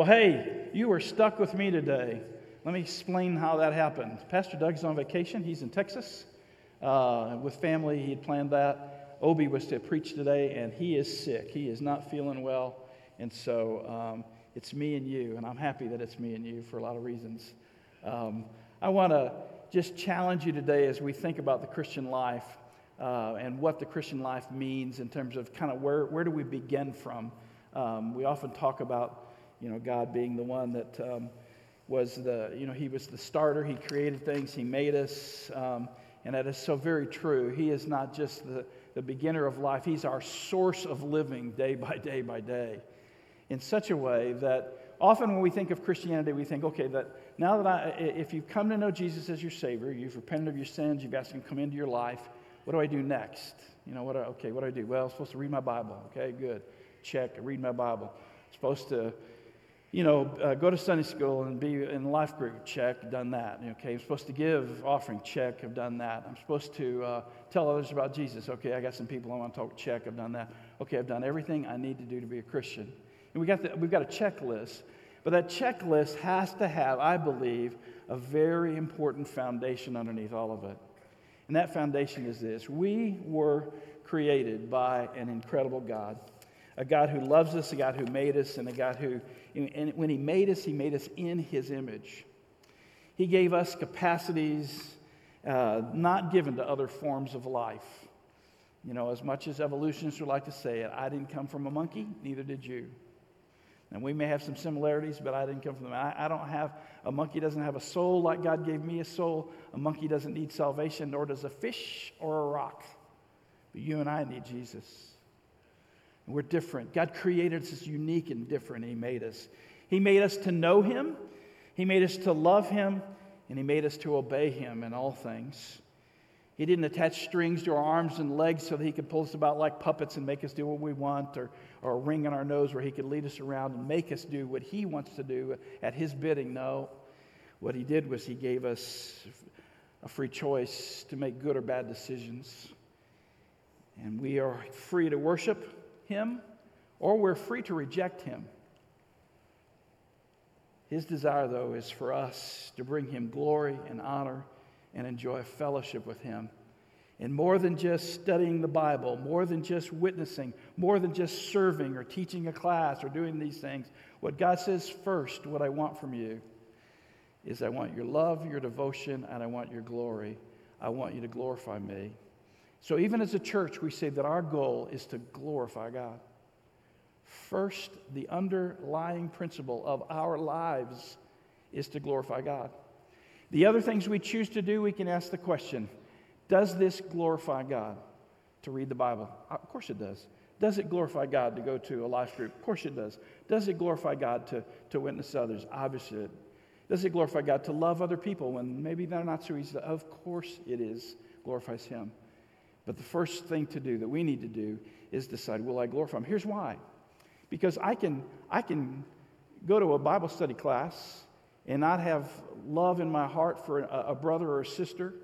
Well, hey, you were stuck with me today. Let me explain how that happened. Pastor Doug's on vacation. He's in Texas uh, with family. He had planned that. Obi was to preach today, and he is sick. He is not feeling well. And so um, it's me and you, and I'm happy that it's me and you for a lot of reasons. Um, I want to just challenge you today as we think about the Christian life uh, and what the Christian life means in terms of kind of where, where do we begin from. Um, we often talk about, you know, God being the one that um, was the, you know, He was the starter. He created things. He made us. Um, and that is so very true. He is not just the, the beginner of life, He's our source of living day by day by day in such a way that often when we think of Christianity, we think, okay, that now that I, if you've come to know Jesus as your Savior, you've repented of your sins, you've asked Him to come into your life, what do I do next? You know, what do, okay, what do I do? Well, I'm supposed to read my Bible. Okay, good. Check, read my Bible. I'm supposed to, you know, uh, go to Sunday school and be in life group. Check, done that. Okay, I'm supposed to give offering. Check, I've done that. I'm supposed to uh, tell others about Jesus. Okay, I got some people I want to talk. Check, I've done that. Okay, I've done everything I need to do to be a Christian. And we got the, we've got a checklist, but that checklist has to have, I believe, a very important foundation underneath all of it. And that foundation is this we were created by an incredible God, a God who loves us, a God who made us, and a God who, and when He made us, He made us in His image. He gave us capacities uh, not given to other forms of life. You know, as much as evolutionists would like to say it, I didn't come from a monkey, neither did you. And we may have some similarities, but I didn't come from them. I, I, don't have, a monkey doesn't have a soul like God gave me a soul. A monkey doesn't need salvation, nor does a fish or a rock. But you and I need Jesus. We're different. God created us as unique and different. He made us. He made us to know Him, He made us to love Him, and He made us to obey Him in all things. He didn't attach strings to our arms and legs so that he could pull us about like puppets and make us do what we want, or, or a ring on our nose where he could lead us around and make us do what he wants to do at his bidding. No. What he did was he gave us a free choice to make good or bad decisions. And we are free to worship him or we're free to reject him. His desire, though, is for us to bring him glory and honor and enjoy fellowship with Him. And more than just studying the Bible, more than just witnessing, more than just serving or teaching a class or doing these things, what God says first, what I want from you, is I want your love, your devotion, and I want your glory. I want you to glorify me. So, even as a church, we say that our goal is to glorify God. First, the underlying principle of our lives is to glorify God. The other things we choose to do, we can ask the question Does this glorify God to read the Bible? Uh, of course it does. Does it glorify God to go to a life group? Of course it does. Does it glorify God to, to witness others? Obviously it. Does it glorify God to love other people when maybe they're not so easy? Of course it is. Glorifies Him. But the first thing to do that we need to do is decide, will I glorify Him? Here's why. Because I can, I can go to a Bible study class and not have love in my heart for a, a brother or a sister,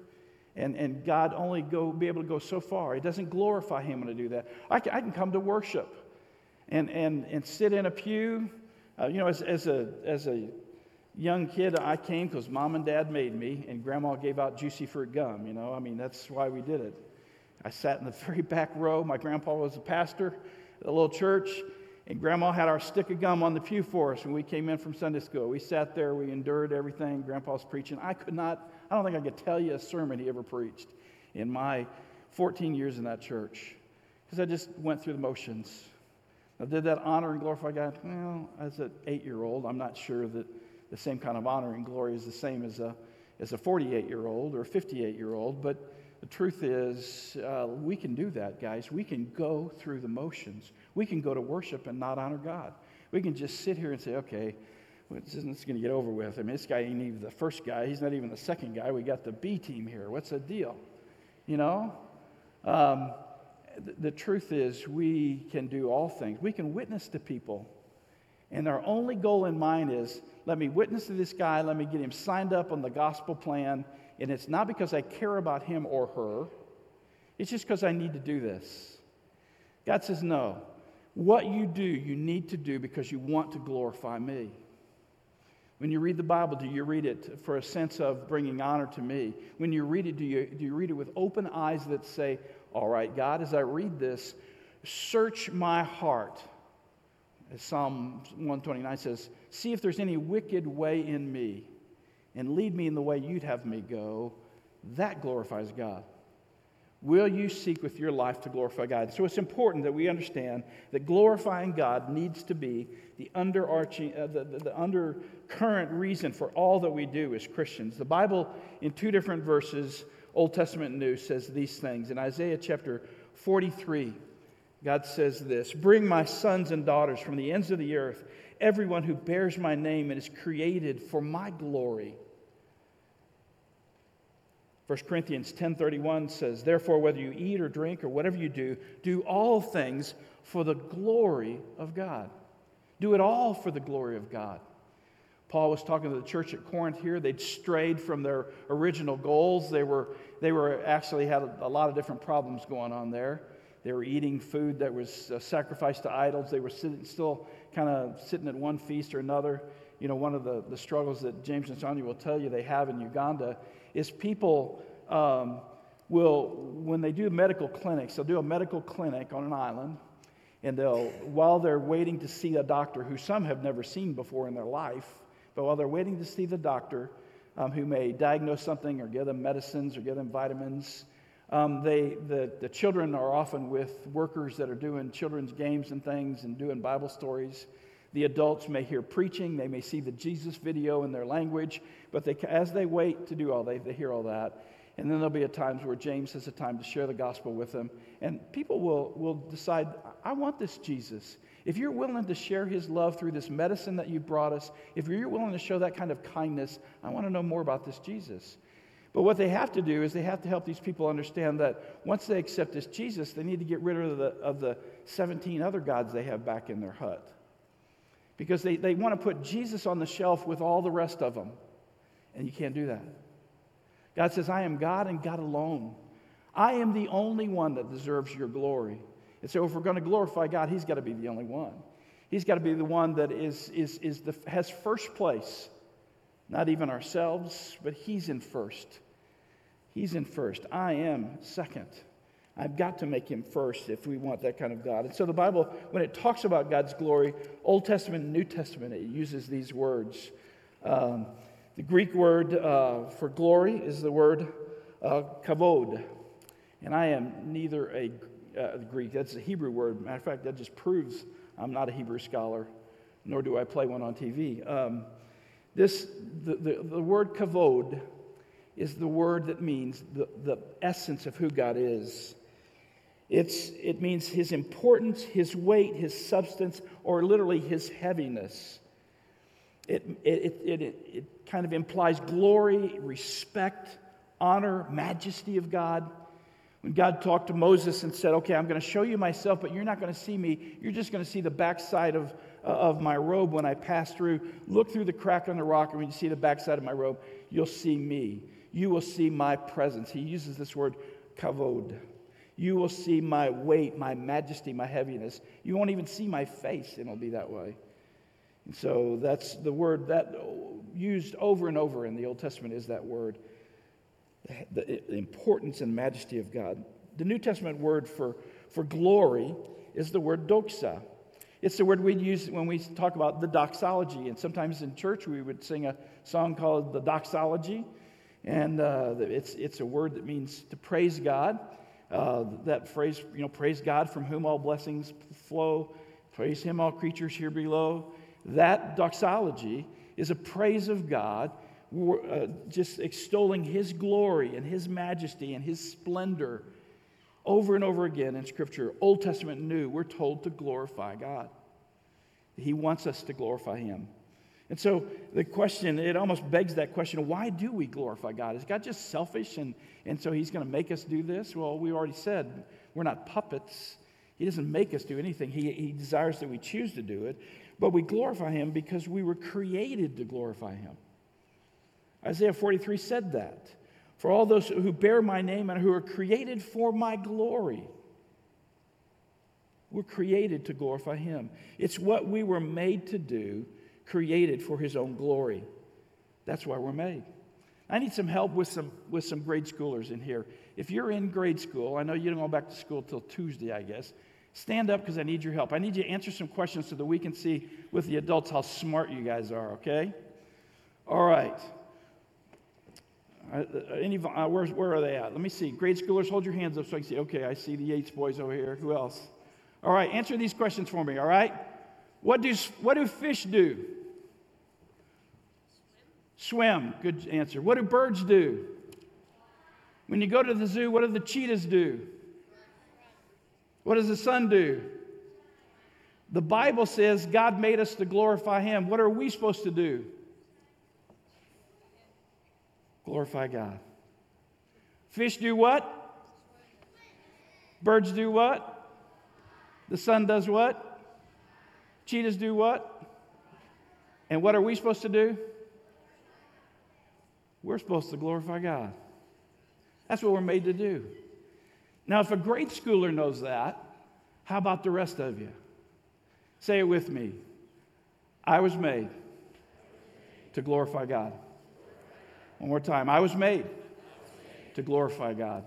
and, and God only go, be able to go so far. It doesn't glorify Him when I do that. I can, I can come to worship and, and, and sit in a pew. Uh, you know, as, as, a, as a young kid, I came because mom and dad made me, and grandma gave out juicy fruit gum. You know, I mean, that's why we did it. I sat in the very back row. My grandpa was a pastor at a little church, and Grandma had our stick of gum on the pew for us when we came in from Sunday school. We sat there, we endured everything. Grandpa's preaching. I could not, I don't think I could tell you a sermon he ever preached in my 14 years in that church because I just went through the motions. Now, did that honor and glorify God? Well, as an eight year old, I'm not sure that the same kind of honor and glory is the same as a, as a 48 year old or a 58 year old, but the truth is, uh, we can do that, guys. We can go through the motions. We can go to worship and not honor God. We can just sit here and say, okay, well, this going to get over with. I mean, this guy ain't even the first guy. He's not even the second guy. We got the B team here. What's the deal? You know? Um, the truth is, we can do all things. We can witness to people. And our only goal in mind is let me witness to this guy, let me get him signed up on the gospel plan, and it's not because I care about him or her, it's just because I need to do this. God says, No. What you do, you need to do because you want to glorify me. When you read the Bible, do you read it for a sense of bringing honor to me? When you read it, do you, do you read it with open eyes that say, All right, God, as I read this, search my heart? As Psalm 129 says, See if there's any wicked way in me and lead me in the way you'd have me go. That glorifies God. Will you seek with your life to glorify God? So it's important that we understand that glorifying God needs to be the underarching, uh, the, the, the undercurrent reason for all that we do as Christians. The Bible, in two different verses, Old Testament and New, says these things. In Isaiah chapter 43, God says this Bring my sons and daughters from the ends of the earth, everyone who bears my name and is created for my glory. 1 Corinthians 10:31 says, "Therefore whether you eat or drink or whatever you do, do all things for the glory of God." Do it all for the glory of God. Paul was talking to the church at Corinth here. They'd strayed from their original goals. They were, they were actually had a, a lot of different problems going on there. They were eating food that was sacrificed to idols. They were sitting, still kind of sitting at one feast or another. You know, one of the, the struggles that James and Sonia will tell you they have in Uganda is people um, will, when they do medical clinics, they'll do a medical clinic on an island, and they'll, while they're waiting to see a doctor who some have never seen before in their life, but while they're waiting to see the doctor um, who may diagnose something or give them medicines or give them vitamins, um, they, the, the children are often with workers that are doing children's games and things and doing Bible stories. The adults may hear preaching, they may see the Jesus video in their language, but they, as they wait to do all, they, they hear all that. And then there'll be a times where James has a time to share the gospel with them. And people will, will decide, I want this Jesus. If you're willing to share his love through this medicine that you brought us, if you're willing to show that kind of kindness, I want to know more about this Jesus. But what they have to do is they have to help these people understand that once they accept this Jesus, they need to get rid of the, of the 17 other gods they have back in their hut because they, they want to put Jesus on the shelf with all the rest of them. And you can't do that. God says, I am God and God alone. I am the only one that deserves your glory. And so, if we're going to glorify God, He's got to be the only one. He's got to be the one that is, is, is the, has first place. Not even ourselves, but He's in first. He's in first. I am second. I've got to make him first if we want that kind of God. And so the Bible, when it talks about God's glory, Old Testament and New Testament, it uses these words. Um, the Greek word uh, for glory is the word uh, kavod. And I am neither a uh, Greek, that's a Hebrew word. Matter of fact, that just proves I'm not a Hebrew scholar, nor do I play one on TV. Um, this, the, the, the word kavod is the word that means the, the essence of who God is. It's, it means his importance, his weight, his substance, or literally his heaviness. It, it, it, it, it kind of implies glory, respect, honor, majesty of God. When God talked to Moses and said, Okay, I'm going to show you myself, but you're not going to see me. You're just going to see the backside of, uh, of my robe when I pass through. Look through the crack on the rock, and when you see the backside of my robe, you'll see me. You will see my presence. He uses this word, kavod. You will see my weight, my majesty, my heaviness. You won't even see my face, and it'll be that way. And so that's the word that used over and over in the Old Testament is that word, the, importance and majesty of God. The New Testament word for, for glory is the word doxa. It's the word we use when we talk about the doxology. And sometimes in church we would sing a song called the doxology. And uh, it's, it's a word that means to praise God. Uh, that phrase, you know, praise God from whom all blessings flow, praise Him, all creatures here below. That doxology is a praise of God, uh, just extolling His glory and His majesty and His splendor. Over and over again in Scripture, Old Testament and New, we're told to glorify God. He wants us to glorify Him. And so the question, it almost begs that question why do we glorify God? Is God just selfish and, and so he's going to make us do this? Well, we already said we're not puppets. He doesn't make us do anything, he, he desires that we choose to do it. But we glorify him because we were created to glorify him. Isaiah 43 said that. For all those who bear my name and who are created for my glory. We're created to glorify him. It's what we were made to do created for his own glory. That's why we're made. I need some help with some, with some grade schoolers in here. If you're in grade school, I know you don't go back to school till Tuesday, I guess. Stand up because I need your help. I need you to answer some questions so that we can see with the adults how smart you guys are, okay? All right. Uh, any, uh, where, where are they at? Let me see. Grade schoolers, hold your hands up so I can see. Okay, I see the Yates boys over here. Who else? All right, answer these questions for me, all right? What do, what do fish do? Swim. Good answer. What do birds do? When you go to the zoo, what do the cheetahs do? What does the sun do? The Bible says God made us to glorify Him. What are we supposed to do? Glorify God. Fish do what? Birds do what? The sun does what? Cheetahs do what? And what are we supposed to do? We're supposed to glorify God. That's what we're made to do. Now, if a grade schooler knows that, how about the rest of you? Say it with me. I was made to glorify God. One more time. I was made to glorify God.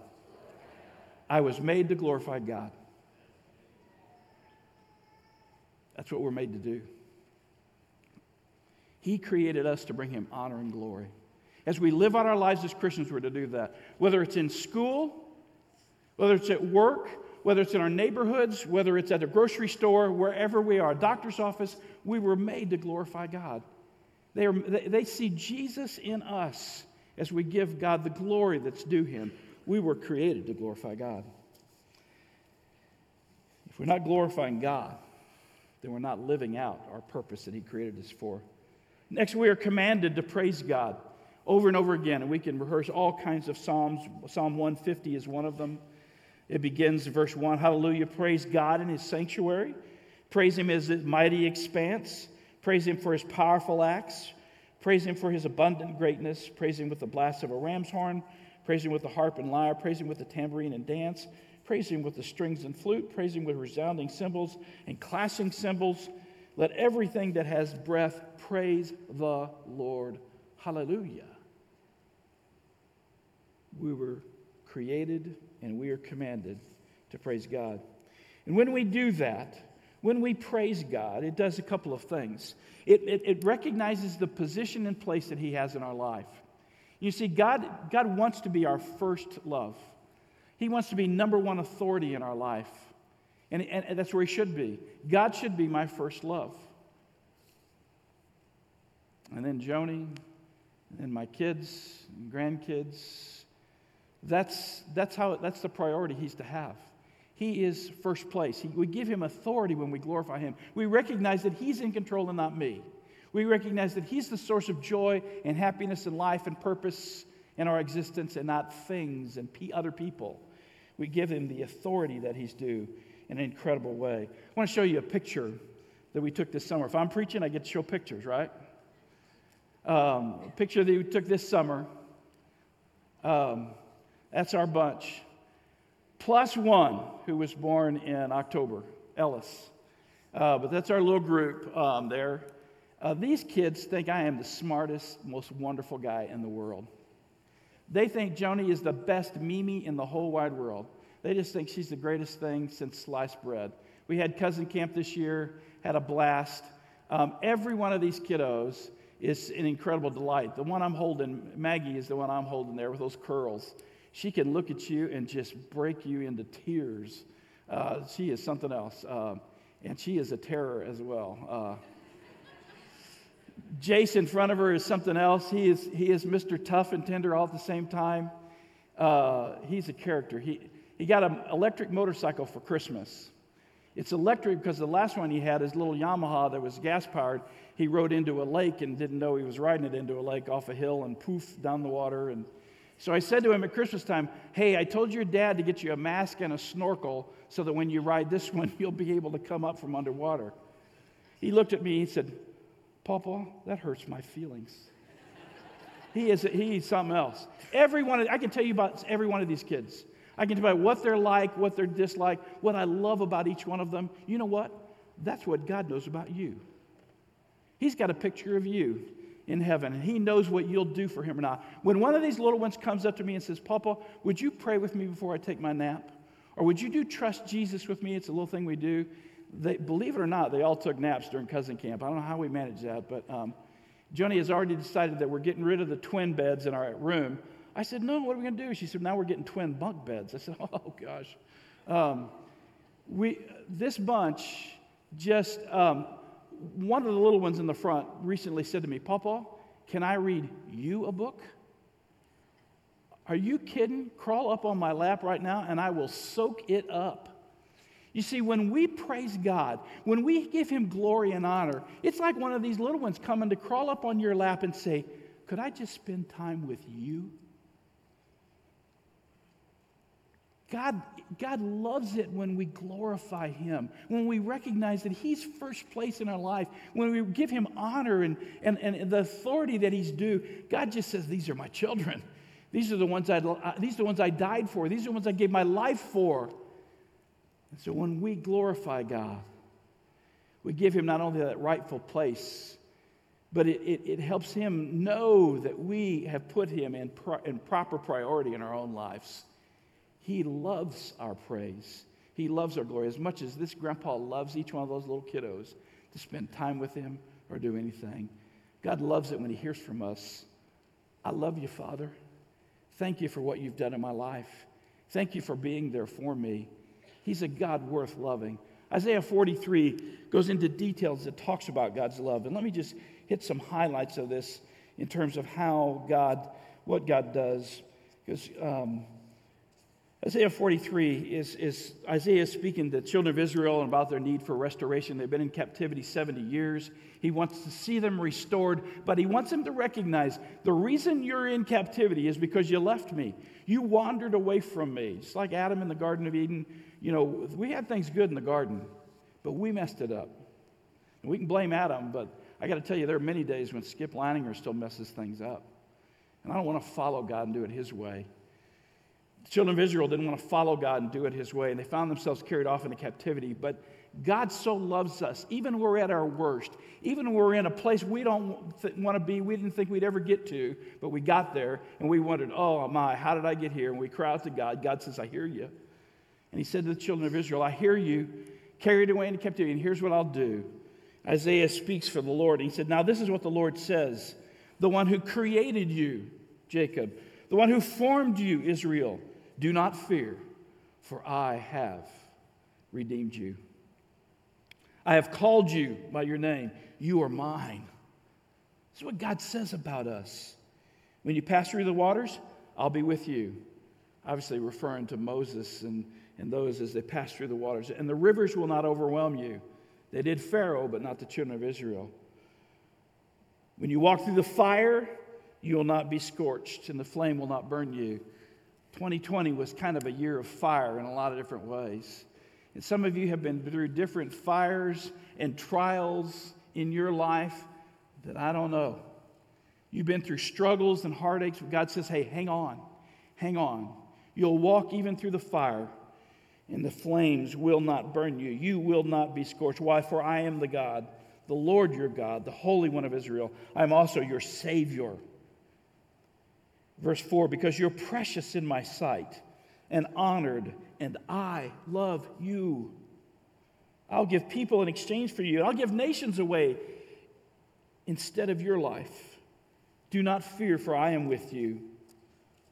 I was made to glorify God. That's what we're made to do. He created us to bring Him honor and glory. As we live out our lives as Christians, we're to do that. Whether it's in school, whether it's at work, whether it's in our neighborhoods, whether it's at a grocery store, wherever we are, doctor's office, we were made to glorify God. They, are, they see Jesus in us as we give God the glory that's due Him. We were created to glorify God. If we're not glorifying God, then we're not living out our purpose that He created us for. Next, we are commanded to praise God over and over again, and we can rehearse all kinds of Psalms. Psalm 150 is one of them. It begins in verse 1 Hallelujah, praise God in His sanctuary, praise Him as His mighty expanse, praise Him for His powerful acts, praise Him for His abundant greatness, praise Him with the blast of a ram's horn, praise Him with the harp and lyre, praise Him with the tambourine and dance, praise Him with the strings and flute, praise Him with resounding cymbals and clashing cymbals. Let everything that has breath praise the Lord. Hallelujah we were created and we are commanded to praise God. And when we do that, when we praise God, it does a couple of things. It, it, it, recognizes the position and place that He has in our life. You see, God, God wants to be our first love, He wants to be number one authority in our life. And, and, and that's where He should be. God should be my first love. And then Joni, and my kids, and grandkids, that's, that's, how, that's the priority he's to have. He is first place. He, we give him authority when we glorify him. We recognize that he's in control and not me. We recognize that he's the source of joy and happiness and life and purpose in our existence and not things and other people. We give him the authority that he's due in an incredible way. I want to show you a picture that we took this summer. If I'm preaching, I get to show pictures, right? Um, a picture that we took this summer. Um, that's our bunch. Plus one who was born in October, Ellis. Uh, but that's our little group um, there. Uh, these kids think I am the smartest, most wonderful guy in the world. They think Joni is the best Mimi in the whole wide world. They just think she's the greatest thing since sliced bread. We had cousin camp this year, had a blast. Um, every one of these kiddos is an incredible delight. The one I'm holding, Maggie, is the one I'm holding there with those curls. She can look at you and just break you into tears. Uh, she is something else. Uh, and she is a terror as well. Uh, Jace in front of her is something else. He is, he is Mr. Tough and Tender all at the same time. Uh, he's a character. He, he got an electric motorcycle for Christmas. It's electric because the last one he had, his little Yamaha that was gas powered, he rode into a lake and didn't know he was riding it into a lake off a hill and poof down the water. And so I said to him at Christmas time, Hey, I told your dad to get you a mask and a snorkel so that when you ride this one, you'll be able to come up from underwater. He looked at me and said, Papa, that hurts my feelings. he is he's something else. Every one of, I can tell you about every one of these kids. I can tell you about what they're like, what they're dislike, what I love about each one of them. You know what? That's what God knows about you. He's got a picture of you in heaven, and He knows what you'll do for Him or not. When one of these little ones comes up to me and says, Papa, would you pray with me before I take my nap? Or would you do trust Jesus with me? It's a little thing we do. They, believe it or not, they all took naps during cousin camp. I don't know how we managed that, but um, Joni has already decided that we're getting rid of the twin beds in our room. I said, No, what are we going to do? She said, Now we're getting twin bunk beds. I said, Oh, gosh. Um, we, this bunch just, um, one of the little ones in the front recently said to me, Papa, can I read you a book? Are you kidding? Crawl up on my lap right now and I will soak it up. You see, when we praise God, when we give Him glory and honor, it's like one of these little ones coming to crawl up on your lap and say, Could I just spend time with you? God, God loves it when we glorify Him, when we recognize that He's first place in our life, when we give Him honor and, and, and the authority that He's due. God just says, These are my children. These are the ones I, uh, these are the ones I died for. These are the ones I gave my life for. And so when we glorify God, we give Him not only that rightful place, but it, it, it helps Him know that we have put Him in, pro, in proper priority in our own lives. He loves our praise. He loves our glory as much as this grandpa loves each one of those little kiddos to spend time with him or do anything. God loves it when He hears from us. I love you, Father. Thank you for what you've done in my life. Thank you for being there for me. He's a God worth loving. Isaiah 43 goes into details that talks about God's love. And let me just hit some highlights of this in terms of how God, what God does. Because um, Isaiah 43 is, is Isaiah speaking to the children of Israel about their need for restoration. They've been in captivity 70 years. He wants to see them restored, but he wants them to recognize the reason you're in captivity is because you left me. You wandered away from me. Just like Adam in the Garden of Eden. You know, we had things good in the garden, but we messed it up. And we can blame Adam, but I got to tell you, there are many days when Skip Leininger still messes things up. And I don't want to follow God and do it his way. The children of Israel didn't want to follow God and do it his way, and they found themselves carried off into captivity. But God so loves us, even when we're at our worst, even when we're in a place we don't th- want to be, we didn't think we'd ever get to, but we got there and we wondered, oh my, how did I get here? And we cry out to God. God says, I hear you. And he said to the children of Israel, I hear you, carried away into captivity, and here's what I'll do. Isaiah speaks for the Lord. He said, Now this is what the Lord says the one who created you, Jacob, the one who formed you, Israel. Do not fear, for I have redeemed you. I have called you by your name. You are mine. This is what God says about us. When you pass through the waters, I'll be with you. Obviously, referring to Moses and, and those as they pass through the waters. And the rivers will not overwhelm you. They did Pharaoh, but not the children of Israel. When you walk through the fire, you will not be scorched, and the flame will not burn you. 2020 was kind of a year of fire in a lot of different ways. And some of you have been through different fires and trials in your life that I don't know. You've been through struggles and heartaches. but God says, hey, hang on, hang on. You'll walk even through the fire, and the flames will not burn you. You will not be scorched. Why? For I am the God, the Lord your God, the Holy One of Israel. I am also your Savior. Verse 4 Because you're precious in my sight and honored, and I love you. I'll give people in exchange for you, I'll give nations away instead of your life. Do not fear, for I am with you.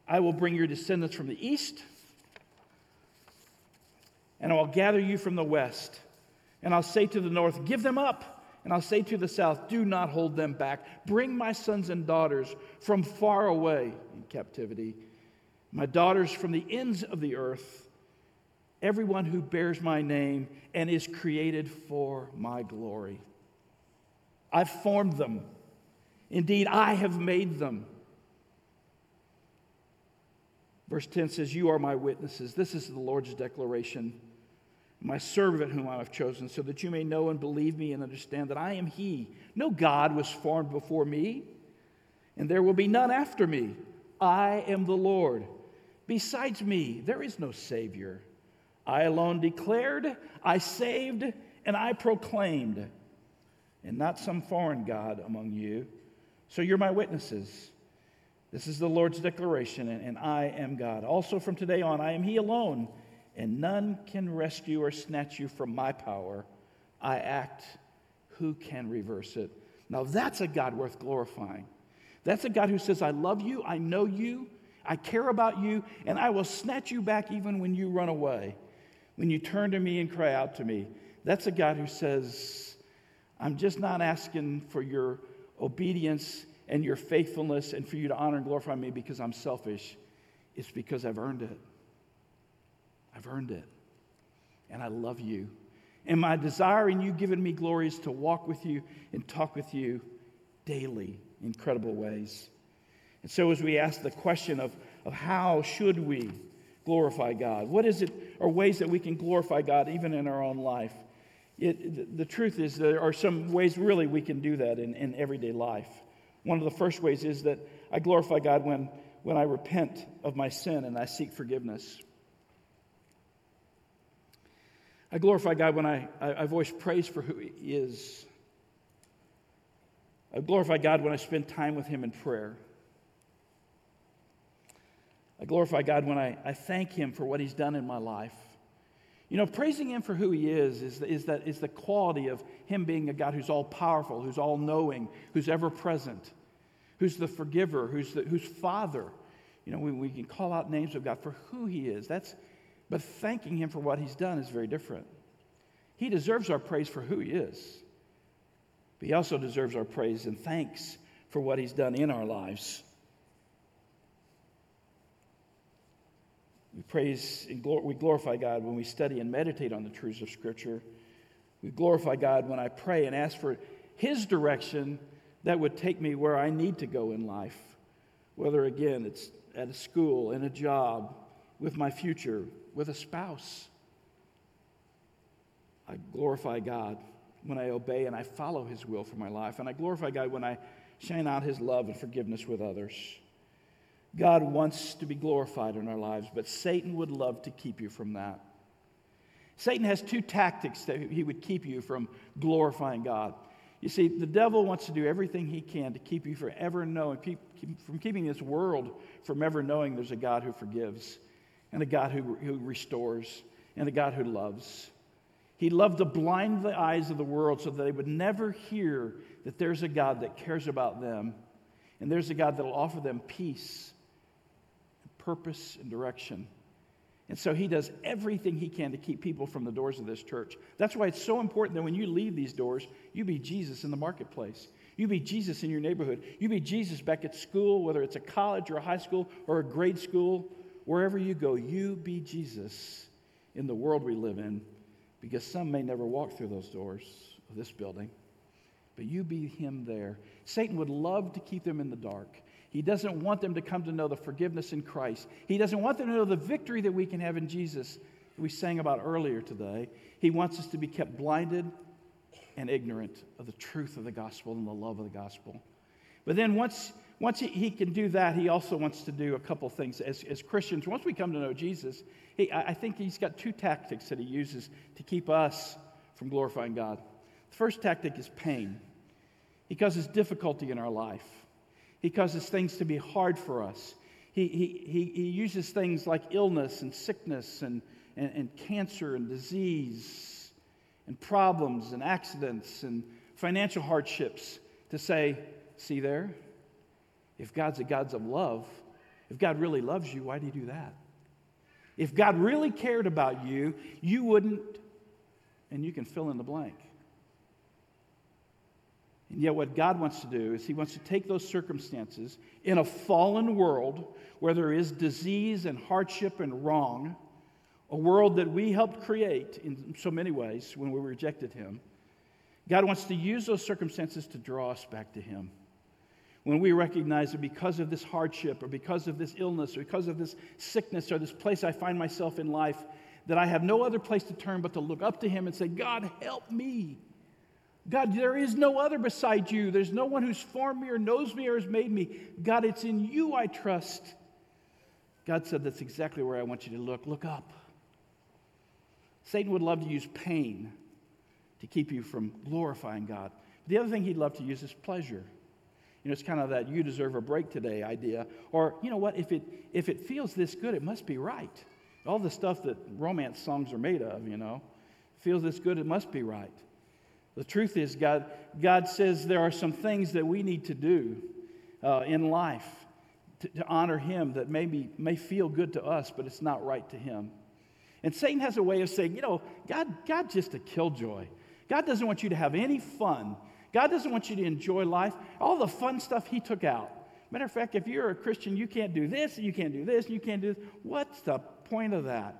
I will bring your descendants from the east, and I will gather you from the west. And I'll say to the north, Give them up and I'll say to the south, Do not hold them back. Bring my sons and daughters from far away in captivity, my daughters from the ends of the earth, everyone who bears my name and is created for my glory. I've formed them. Indeed, I have made them. Verse 10 says, You are my witnesses. This is the Lord's declaration my servant whom I have chosen, so that you may know and believe me and understand that I am He. No God was formed before me, and there will be none after me. I am the Lord. Besides me, there is no Savior. I alone declared, I saved, and I proclaimed. and not some foreign God among you. So you're my witnesses. This is the Lord's declaration, and I am God. Also, from today on, I am He alone, and none can rescue or snatch you from my power. I act. Who can reverse it? Now, that's a God worth glorifying. That's a God who says, I love you, I know you, I care about you, and I will snatch you back even when you run away, when you turn to me and cry out to me. That's a God who says, I'm just not asking for your obedience and your faithfulness and for you to honor and glorify me because I'm selfish. It's because I've earned it. I've earned it. And I love you. And my desire in you giving me glory is to walk with you and talk with you daily in incredible ways. And so, as we ask the question of, of how should we glorify God, what is it, or ways that we can glorify God even in our own life? It, the truth is, there are some ways really we can do that in, in everyday life. One of the first ways is that I glorify God when, when I repent of my sin and I seek forgiveness. I glorify God when I, I, I voice praise for who He is. I glorify God when I spend time with Him in prayer. I glorify God when I, I thank Him for what He's done in my life. You know, praising Him for who He is is, is, that, is the quality of Him being a God who's all powerful, who's all knowing, who's ever present, who's the forgiver, who's, the, who's Father. You know, we, we can call out names of God for who He is. That's, but thanking Him for what He's done is very different. He deserves our praise for who He is, but He also deserves our praise and thanks for what He's done in our lives. We praise and glor- we glorify God when we study and meditate on the truths of Scripture. We glorify God when I pray and ask for His direction that would take me where I need to go in life, whether again it's at a school, in a job, with my future, with a spouse. I glorify God when I obey and I follow His will for my life. And I glorify God when I shine out His love and forgiveness with others. God wants to be glorified in our lives, but Satan would love to keep you from that. Satan has two tactics that he would keep you from glorifying God. You see, the devil wants to do everything he can to keep you from ever knowing, from keeping this world from ever knowing there's a God who forgives, and a God who, who restores, and a God who loves. He loved to blind the eyes of the world so that they would never hear that there's a God that cares about them, and there's a God that will offer them peace, and purpose, and direction. And so he does everything he can to keep people from the doors of this church. That's why it's so important that when you leave these doors, you be Jesus in the marketplace. You be Jesus in your neighborhood. You be Jesus back at school, whether it's a college or a high school or a grade school, wherever you go, you be Jesus in the world we live in because some may never walk through those doors of this building, but you be him there. Satan would love to keep them in the dark. He doesn't want them to come to know the forgiveness in Christ. He doesn't want them to know the victory that we can have in Jesus that we sang about earlier today. He wants us to be kept blinded and ignorant of the truth of the gospel and the love of the gospel. But then once, once he, he can do that, he also wants to do a couple things. As, as Christians, once we come to know Jesus, he, I think he's got two tactics that he uses to keep us from glorifying God. The first tactic is pain. He causes difficulty in our life. He causes things to be hard for us. He, he, he, he uses things like illness and sickness and, and, and cancer and disease and problems and accidents and financial hardships to say, see there, if God's a God of love, if God really loves you, why do you do that? If God really cared about you, you wouldn't, and you can fill in the blank. And yet, what God wants to do is He wants to take those circumstances in a fallen world where there is disease and hardship and wrong, a world that we helped create in so many ways when we rejected Him. God wants to use those circumstances to draw us back to Him. When we recognize that because of this hardship or because of this illness or because of this sickness or this place I find myself in life, that I have no other place to turn but to look up to Him and say, God, help me. God, there is no other beside you. There's no one who's formed me or knows me or has made me. God, it's in you I trust. God said, That's exactly where I want you to look. Look up. Satan would love to use pain to keep you from glorifying God. The other thing he'd love to use is pleasure. You know, it's kind of that you deserve a break today idea. Or, you know what, if it, if it feels this good, it must be right. All the stuff that romance songs are made of, you know, feels this good, it must be right. The truth is, God, God says there are some things that we need to do uh, in life to, to honor Him that maybe may feel good to us, but it's not right to Him. And Satan has a way of saying, you know, God, God just a killjoy. God doesn't want you to have any fun. God doesn't want you to enjoy life. All the fun stuff He took out. Matter of fact, if you're a Christian, you can't do this, you can't do this, you can't do this. What's the point of that?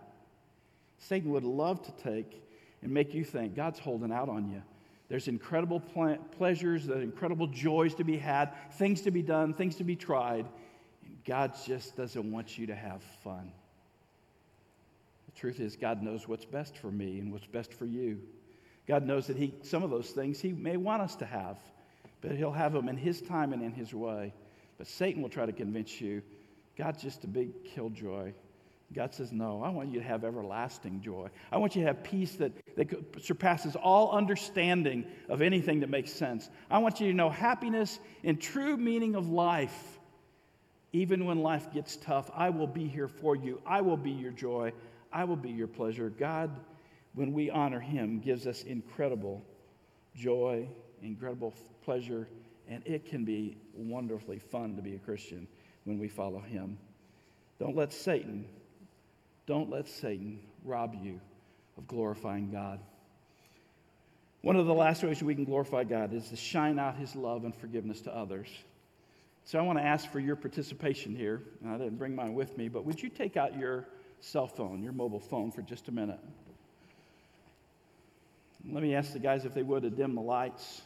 Satan would love to take and make you think God's holding out on you. There's incredible ple- pleasures, there's incredible joys to be had, things to be done, things to be tried. And God just doesn't want you to have fun. The truth is, God knows what's best for me and what's best for you. God knows that he, some of those things He may want us to have, but He'll have them in His time and in His way. But Satan will try to convince you God's just a big killjoy. God says, No, I want you to have everlasting joy. I want you to have peace that, that surpasses all understanding of anything that makes sense. I want you to know happiness and true meaning of life. Even when life gets tough, I will be here for you. I will be your joy. I will be your pleasure. God, when we honor Him, gives us incredible joy, incredible pleasure, and it can be wonderfully fun to be a Christian when we follow Him. Don't let Satan, don't let Satan rob you of glorifying God. One of the last ways we can glorify God is to shine out His love and forgiveness to others. So I want to ask for your participation here. I didn't bring mine with me, but would you take out your cell phone, your mobile phone, for just a minute? Let me ask the guys if they would to dim the lights.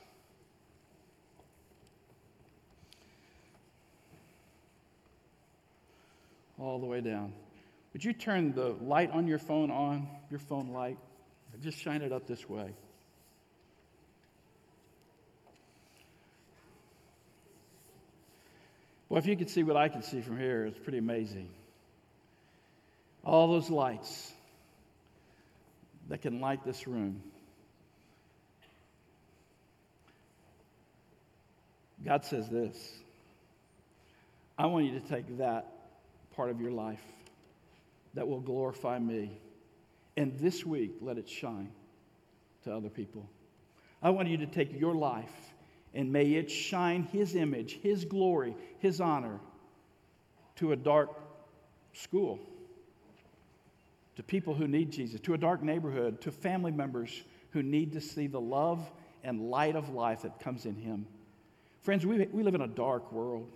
All the way down. Would you turn the light on your phone on, your phone light? Just shine it up this way. Well, if you could see what I can see from here, it's pretty amazing. All those lights that can light this room. God says this I want you to take that part of your life that will glorify me, and this week let it shine to other people. I want you to take your life and may it shine His image, His glory, His honor to a dark school, to people who need Jesus, to a dark neighborhood, to family members who need to see the love and light of life that comes in Him. Friends, we, we live in a dark world.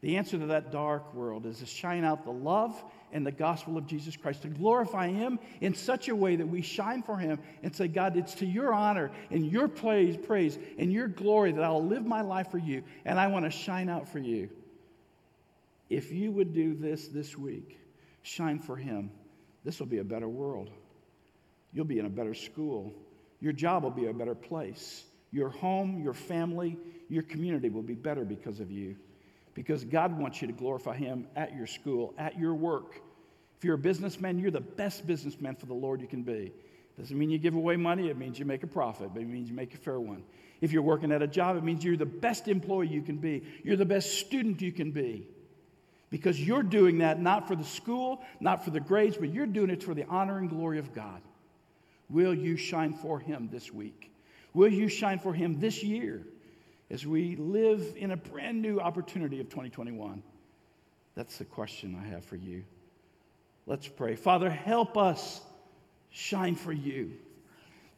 The answer to that dark world is to shine out the love and the gospel of Jesus Christ, to glorify Him in such a way that we shine for Him and say, God, it's to your honor and your praise, praise and your glory that I'll live my life for you, and I want to shine out for you. If you would do this this week, shine for Him, this will be a better world. You'll be in a better school. Your job will be a better place. Your home, your family, your community will be better because of you. Because God wants you to glorify Him at your school, at your work. If you're a businessman, you're the best businessman for the Lord you can be. Doesn't mean you give away money, it means you make a profit, but it means you make a fair one. If you're working at a job, it means you're the best employee you can be. You're the best student you can be. Because you're doing that not for the school, not for the grades, but you're doing it for the honor and glory of God. Will you shine for Him this week? Will you shine for Him this year as we live in a brand new opportunity of 2021? That's the question I have for you. Let's pray. Father, help us shine for you.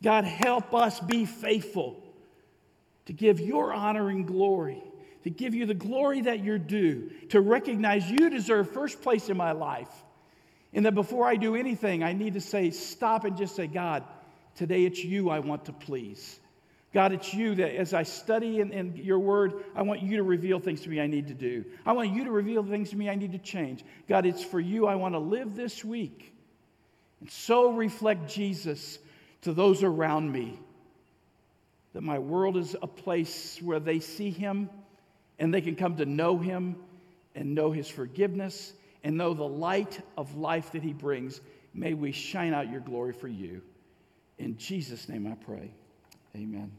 God, help us be faithful to give your honor and glory, to give you the glory that you're due, to recognize you deserve first place in my life. And that before I do anything, I need to say, stop and just say, God, today it's you I want to please. God, it's you that as I study in, in, your word, I want you to reveal things to me I need to do. I want you to reveal things to me I need to change. God, it's for you I want to live this week and so reflect Jesus to those around me that my world is a place where they see him and they can come to know him and know his forgiveness and know the light of life that he brings. May we shine out your glory for you. In Jesus' name I pray. Amen.